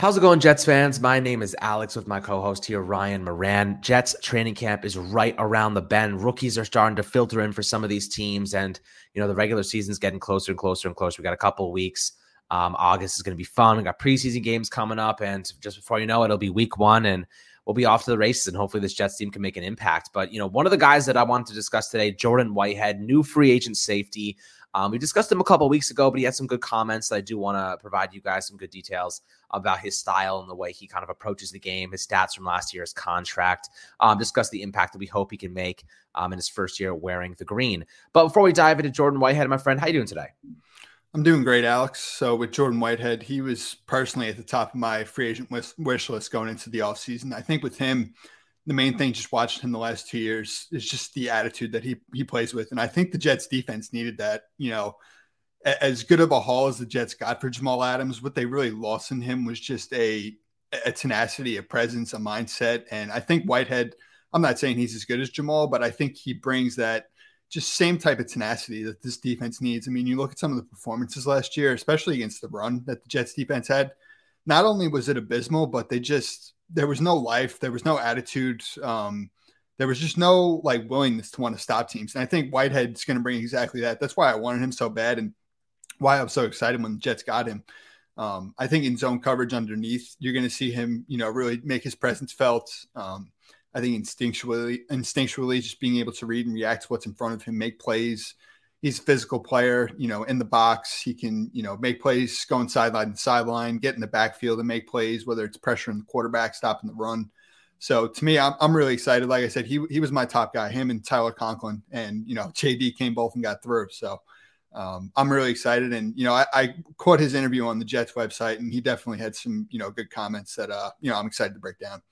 How's it going, Jets fans? My name is Alex with my co host here, Ryan Moran. Jets training camp is right around the bend. Rookies are starting to filter in for some of these teams, and you know the regular season's getting closer and closer and closer. We got a couple weeks. Um, August is going to be fun. We got preseason games coming up, and just before you know it, it'll be week one, and we'll be off to the races. And hopefully, this Jets team can make an impact. But you know, one of the guys that I wanted to discuss today, Jordan Whitehead, new free agent safety. Um, we discussed him a couple weeks ago, but he had some good comments that I do want to provide you guys some good details about his style and the way he kind of approaches the game, his stats from last year's contract. Um, discuss the impact that we hope he can make um, in his first year wearing the green. But before we dive into Jordan Whitehead, my friend, how you doing today? I'm doing great, Alex. So with Jordan Whitehead, he was personally at the top of my free agent wish list going into the offseason. I think with him, the main thing just watching him the last two years is just the attitude that he he plays with, and I think the Jets defense needed that. You know, as good of a haul as the Jets got for Jamal Adams, what they really lost in him was just a a tenacity, a presence, a mindset, and I think Whitehead. I'm not saying he's as good as Jamal, but I think he brings that just same type of tenacity that this defense needs. I mean, you look at some of the performances last year, especially against the run that the Jets defense had. Not only was it abysmal, but they just there was no life, there was no attitude, um, there was just no like willingness to want to stop teams. And I think Whitehead's going to bring exactly that. That's why I wanted him so bad, and why I was so excited when the Jets got him. Um, I think in zone coverage underneath, you're going to see him, you know, really make his presence felt. Um, I think instinctually, instinctually, just being able to read and react to what's in front of him, make plays, he's a physical player, you know, in the box. He can, you know, make plays going sideline to sideline, get in the backfield and make plays, whether it's pressuring the quarterback, stopping the run. So to me, I'm, I'm really excited. Like I said, he, he was my top guy, him and Tyler Conklin. And, you know, JD came both and got through. So um, I'm really excited. And, you know, I, I caught his interview on the Jets website and he definitely had some, you know, good comments that, uh, you know, I'm excited to break down.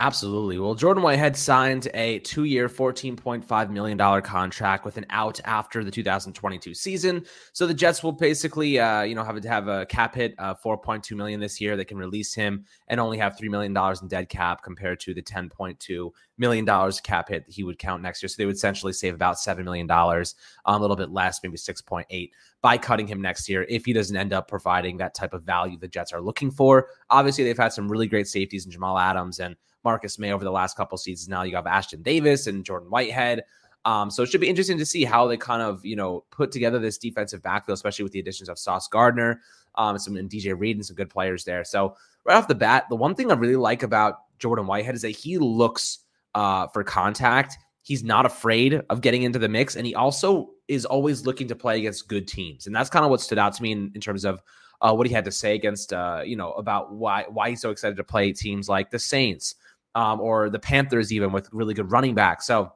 Absolutely. Well, Jordan Whitehead signed a two year, $14.5 million contract with an out after the 2022 season. So the Jets will basically, uh, you know, have to have a cap hit of 4.2 million this year. They can release him and only have $3 million in dead cap compared to the $10.2 million cap hit he would count next year. So they would essentially save about $7 million, um, a little bit less, maybe 6.8 by cutting him next year if he doesn't end up providing that type of value the Jets are looking for. Obviously, they've had some really great safeties in Jamal Adams and Marcus Maye over the last couple seasons. Now you have Ashtyn Davis and Jordan Whitehead. Um, so it should be interesting to see how they kind of, you know, put together this defensive backfield, especially with the additions of Sauce Gardner, um, some and DJ Reed and some good players there. So right off the bat, the one thing I really like about Jordan Whitehead is that he looks uh, for contact. He's not afraid of getting into the mix, and he also is always looking to play against good teams. And that's kind of what stood out to me in, in terms of uh, what he had to say against, uh, you know, about why why he's so excited to play teams like the Saints, um, or the Panthers, even with really good running backs. So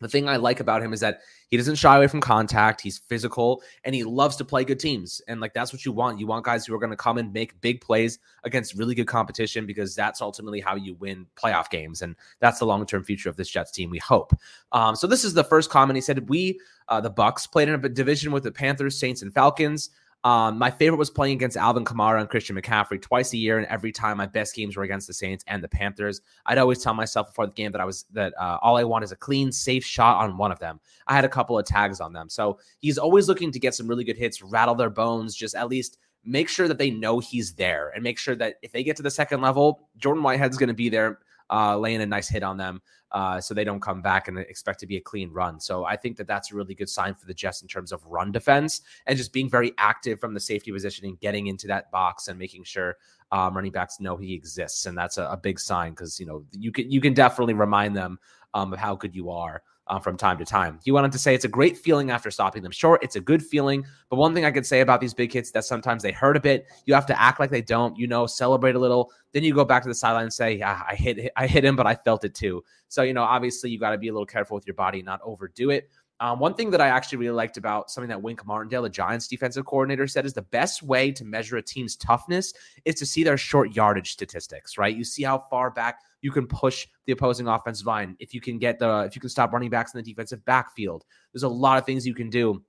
the thing I like about him is that he doesn't shy away from contact. He's physical and he loves to play good teams. And like that's what you want. You want guys who are going to come and make big plays against really good competition because that's ultimately how you win playoff games. And that's the long term future of this Jets team. We hope. Um, so this is the first comment he said. We uh, the Bucks played in a division with the Panthers, Saints, and Falcons. Um, my favorite was playing against Alvin Kamara and Christian McCaffrey twice a year, and every time my best games were against the Saints and the Panthers. I'd always tell myself before the game that I was that uh, all I want is a clean, safe shot on one of them. I had a couple of tags on them, so he's always looking to get some really good hits, rattle their bones, just at least make sure that they know he's there, and make sure that if they get to the second level, Jordan Whitehead's going to be there uh, laying a nice hit on them uh, so they don't come back and expect to be a clean run. So I think that that's a really good sign for the Jets in terms of run defense and just being very active from the safety position and getting into that box and making sure um, running backs know he exists. And that's a, a big sign because you know you can you can definitely remind them um, of how good you are uh, from time to time. He went on to say it's a great feeling after stopping them short. It's a good feeling. But one thing I could say about these big hits that sometimes they hurt a bit. You have to act like they don't. You know, celebrate a little. Then you go back to the sideline and say, "Yeah, I hit, I hit him, but I felt it too." So you know, obviously, you got to be a little careful with your body, not overdo it. Um, one thing that I actually really liked about something that Wink Martindale, the Giants defensive coordinator, said is the best way to measure a team's toughness is to see their short yardage statistics, right? You see how far back you can push the opposing offensive line. If you can get the, if you can stop running backs in the defensive backfield, there's a lot of things you can do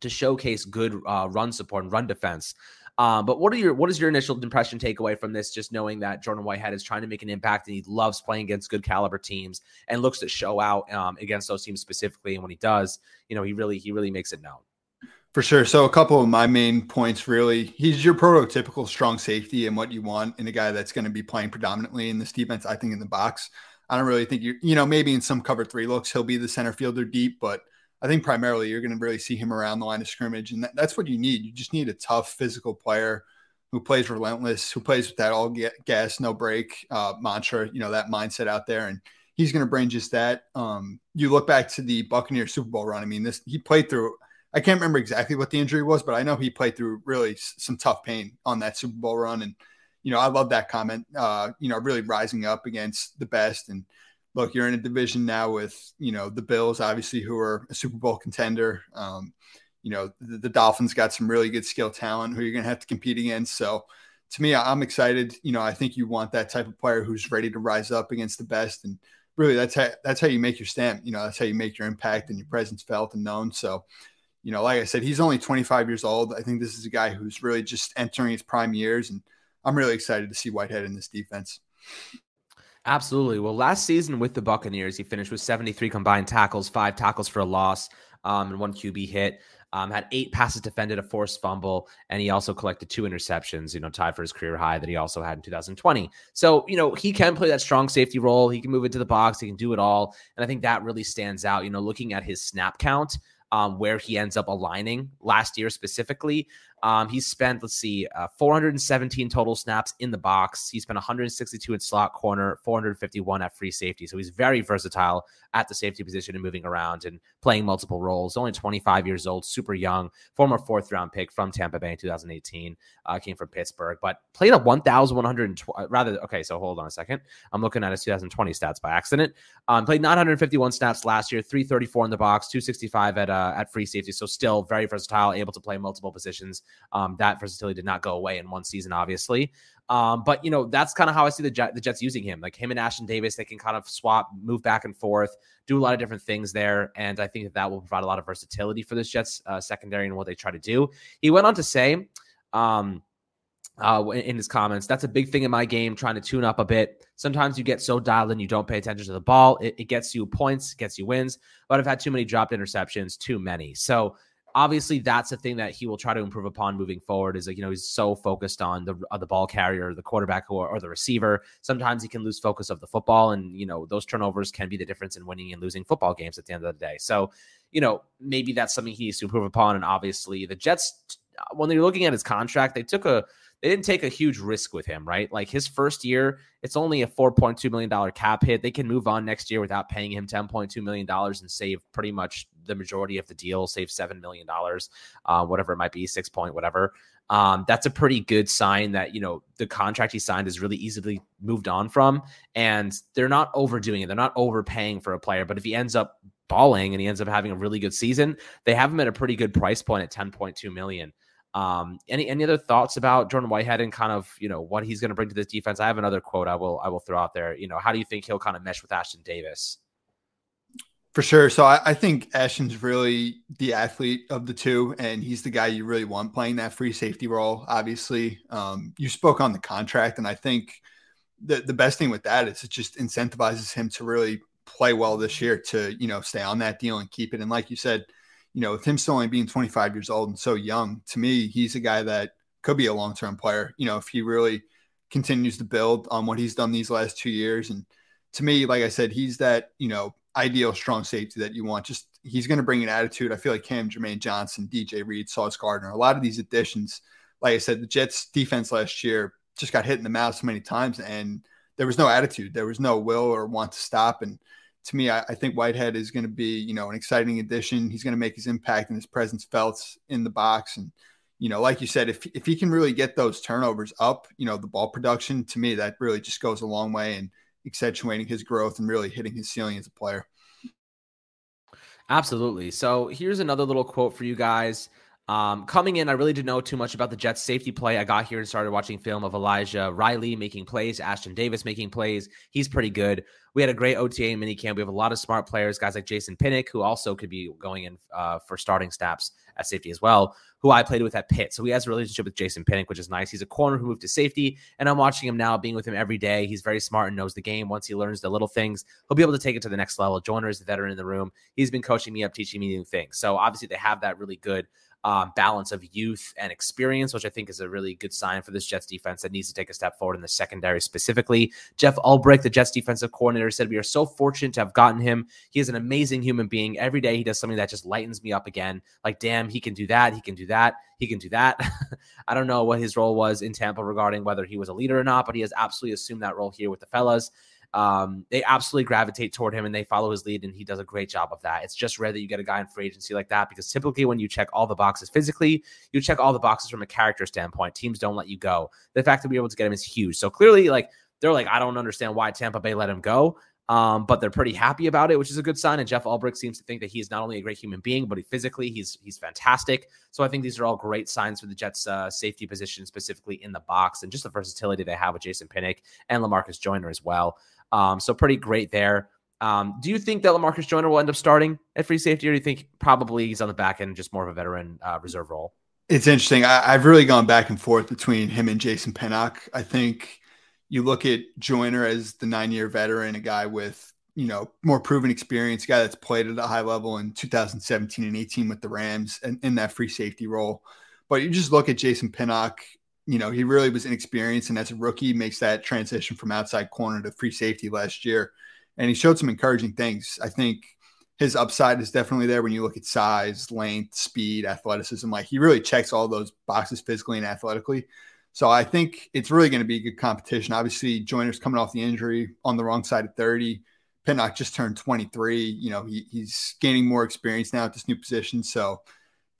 to showcase good uh, run support and run defense. Um, but what are your what is your initial impression takeaway from this? Just knowing that Jordan Whitehead is trying to make an impact and he loves playing against good caliber teams and looks to show out um, against those teams specifically. And when he does, you know, he really he really makes it known. For sure. So a couple of my main points really, he's your prototypical strong safety and what you want in a guy that's going to be playing predominantly in this defense. I think in the box. I don't really think you you know maybe in some cover three looks he'll be the center fielder deep, but I think primarily you're going to really see him around the line of scrimmage, and that, that's what you need. You just need a tough physical player who plays relentless, who plays with that all gas no brake uh, mantra, you know that mindset out there, and he's going to bring just that. Um, you look back to the Buccaneer Super Bowl run. I mean, this he played through. I can't remember exactly what the injury was, but I know he played through really some tough pain on that Super Bowl run, and you know I love that comment. Uh, you know, really rising up against the best and look, you're in a division now with you know the Bills, obviously, who are a Super Bowl contender. Um, you know the, the, Dolphins got some really good skill talent who you're going to have to compete against. So to me, I'm excited. You know, I think you want that type of player who's ready to rise up against the best, and really that's how that's how you make your stamp. You know, that's how you make your impact and your presence felt and known. So. You know, like I said, he's only 25 years old. I think this is a guy who's really just entering his prime years, and I'm really excited to see Whitehead in this defense. Absolutely. Well, last season with the Buccaneers, he finished with 73 combined tackles, five tackles for a loss, um, and one QB hit. Um, had eight passes defended, a forced fumble, and he also collected two interceptions, you know, tied for his career high that he also had in 2020. So, you know, he can play that strong safety role. He can move into the box. He can do it all. And I think that really stands out, you know, looking at his snap count. Um, where he ends up aligning last year specifically. Um, he's spent, let's see, uh, 417 total snaps in the box. He spent 162 in slot corner, 451 at free safety. So he's very versatile at the safety position and moving around and playing multiple roles. Only 25 years old, super young, former fourth round pick from Tampa Bay in 2018. Uh, came from Pittsburgh, but played a 1,120. Uh, rather, okay, so hold on a second. I'm looking at his 2020 stats by accident. Um, played 951 snaps last year, 334 in the box, 265 at uh, at free safety. So still very versatile, able to play multiple positions. Um, that versatility did not go away in one season, obviously. Um, but you know, that's kind of how I see the, the Jets using him. Like him and Ashtyn Davis, they can kind of swap, move back and forth, do a lot of different things there, and I think that that will provide a lot of versatility for this Jets uh, secondary and what they try to do. He went on to say, um, uh, in his comments. That's a big thing in my game, trying to tune up a bit. Sometimes you get so dialed in, you don't pay attention to the ball. It, it gets you points, gets you wins, but I've had too many dropped interceptions, too many. So obviously that's a thing that he will try to improve upon moving forward is like you know he's so focused on the uh, the ball carrier the quarterback or, or, the receiver. Sometimes he can lose focus of the football and you know those turnovers can be the difference in winning and losing football games at the end of the day. So you know maybe that's something he needs to improve upon. And obviously the jets when they're looking at his contract they took a they didn't take a huge risk with him, right? Like his first year, it's only a $4.2 million cap hit. They can move on next year without paying him $10.2 million and save pretty much the majority of the deal, save $7 million, uh, whatever it might be, six point, whatever. Um, that's a pretty good sign that, you know, the contract he signed is really easily moved on from. And they're not overdoing it. They're not overpaying for a player. But if he ends up balling and he ends up having a really good season, they have him at a pretty good price point at 10.2 million. Um, any any other thoughts about Jordan Whitehead and kind of you know what he's going to bring to this defense? I have another quote I will I will throw out there. You know, how do you think he'll kind of mesh with Ashtyn Davis? For sure. So I, I think Ashtyn's really the athlete of the two, and he's the guy you really want playing that free safety role. Obviously, um, you spoke on the contract, and I think the the best thing with that is it just incentivizes him to really play well this year to you know stay on that deal and keep it. And like you said you know, with him still only being 25 years old and so young, to me, he's a guy that could be a long term player. You know, if he really continues to build on what he's done these last two years. And to me, like I said, he's that, you know, ideal strong safety that you want. Just he's going to bring an attitude. I feel like him, Jermaine Johnson, DJ Reed, Sauce Gardner, a lot of these additions, like I said, the Jets defense last year just got hit in the mouth so many times and there was no attitude. There was no will or want to stop. And to me, I, I think Whitehead is going to be, you know, an exciting addition. He's going to make his impact and his presence felt in the box. And, you know, like you said, if, if he can really get those turnovers up, you know, the ball production, to me, that really just goes a long way in accentuating his growth and really hitting his ceiling as a player. Absolutely. So here's another little quote for you guys. Um, coming in, I really didn't know too much about the Jets' safety play. I got here and started watching film of Elijah Riley making plays, Ashtyn Davis making plays. He's pretty good. We had a great OTA mini camp. We have a lot of smart players, guys like Jason Pinnock, who also could be going in uh, for starting snaps at safety as well, who I played with at Pitt. So he has a relationship with Jason Pinnock, which is nice. He's a corner who moved to safety, and I'm watching him now, being with him every day. He's very smart and knows the game. Once he learns the little things, he'll be able to take it to the next level. Joyner is the veteran in the room. He's been coaching me up, teaching me new things. So obviously they have that really good um, balance of youth and experience, which I think is a really good sign for this Jets defense that needs to take a step forward in the secondary specifically. Jeff Ulbrich, the Jets defensive coordinator, said, We are so fortunate to have gotten him. He is an amazing human being. Every day he does something that just lightens me up again. Like, damn, he can do that. He can do that. He can do that. I don't know what his role was in Tampa regarding whether he was a leader or not, but he has absolutely assumed that role here with the fellas um, they absolutely gravitate toward him and they follow his lead, and he does a great job of that. It's just rare that you get a guy in free agency like that because typically when you check all the boxes physically, you check all the boxes from a character standpoint. Teams don't let you go. The fact that we're able to get him is huge. So clearly, like they're like, I don't understand why Tampa Bay let him go. Um, but they're pretty happy about it, which is a good sign. And Jeff Ulbrich seems to think that he's not only a great human being, but he physically he's he's fantastic. So I think these are all great signs for the Jets' uh, safety position, specifically in the box, and just the versatility they have with Jason Pinnock and Lamarcus Joyner as well. Um, so pretty great there. Um, do you think that Lamarcus Joyner will end up starting at free safety, or do you think probably he's on the back end, just more of a veteran uh, reserve role? It's interesting. I, have really gone back and forth between him and Jason Pinnock. I think you look at Joyner as the nine-year veteran, a guy with you know more proven experience, a guy that's played at a high level in 2017 and 18 with the Rams and in that free safety role. But you just look at Jason Pinnock you know, he really was inexperienced. And as a rookie, makes that transition from outside corner to free safety last year. And he showed some encouraging things. I think his upside is definitely there when you look at size, length, speed, athleticism. Like he really checks all those boxes physically and athletically. So I think it's really going to be a good competition. Obviously, Joyner's coming off the injury on the wrong side of 30. Pinnock just turned 23. You know, he, he's gaining more experience now at this new position. So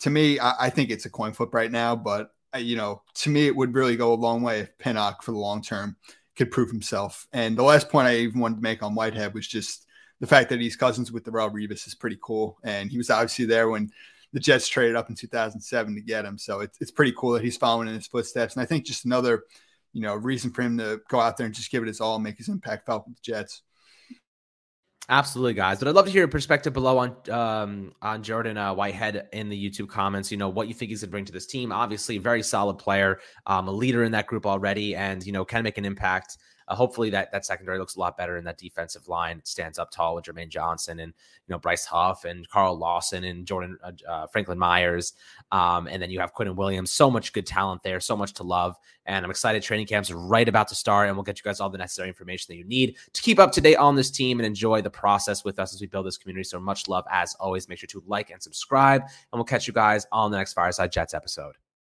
to me, I, I think it's a coin flip right now, but uh, you know, to me, it would really go a long way if Pinnock for the long term could prove himself. And the last point I even wanted to make on Whitehead was just the fact that he's cousins with Darrelle Revis is pretty cool. And he was obviously there when the Jets traded up in 2007 to get him. So it's, it's pretty cool that he's following in his footsteps. And I think just another, you know, reason for him to go out there and just give it his all, and make his impact felt with the Jets. Absolutely, guys. But I'd love to hear your perspective below on um, on Jordan uh, Whitehead in the YouTube comments. You know what you think he's going to bring to this team. Obviously, very solid player, um, a leader in that group already, and you know can make an impact uh, hopefully that that secondary looks a lot better and that defensive line stands up tall with Jermaine Johnson and you know Bryce Huff and Carl Lawson and Jordan uh, uh, Franklin Myers, um, and then you have Quinnen Williams. So much good talent there, so much to love, and I'm excited. Training camps right about to start, and we'll get you guys all the necessary information that you need to keep up to date on this team and enjoy the process with us as we build this community. So much love as always. Make sure to like and subscribe, and we'll catch you guys on the next Fireside Jets episode.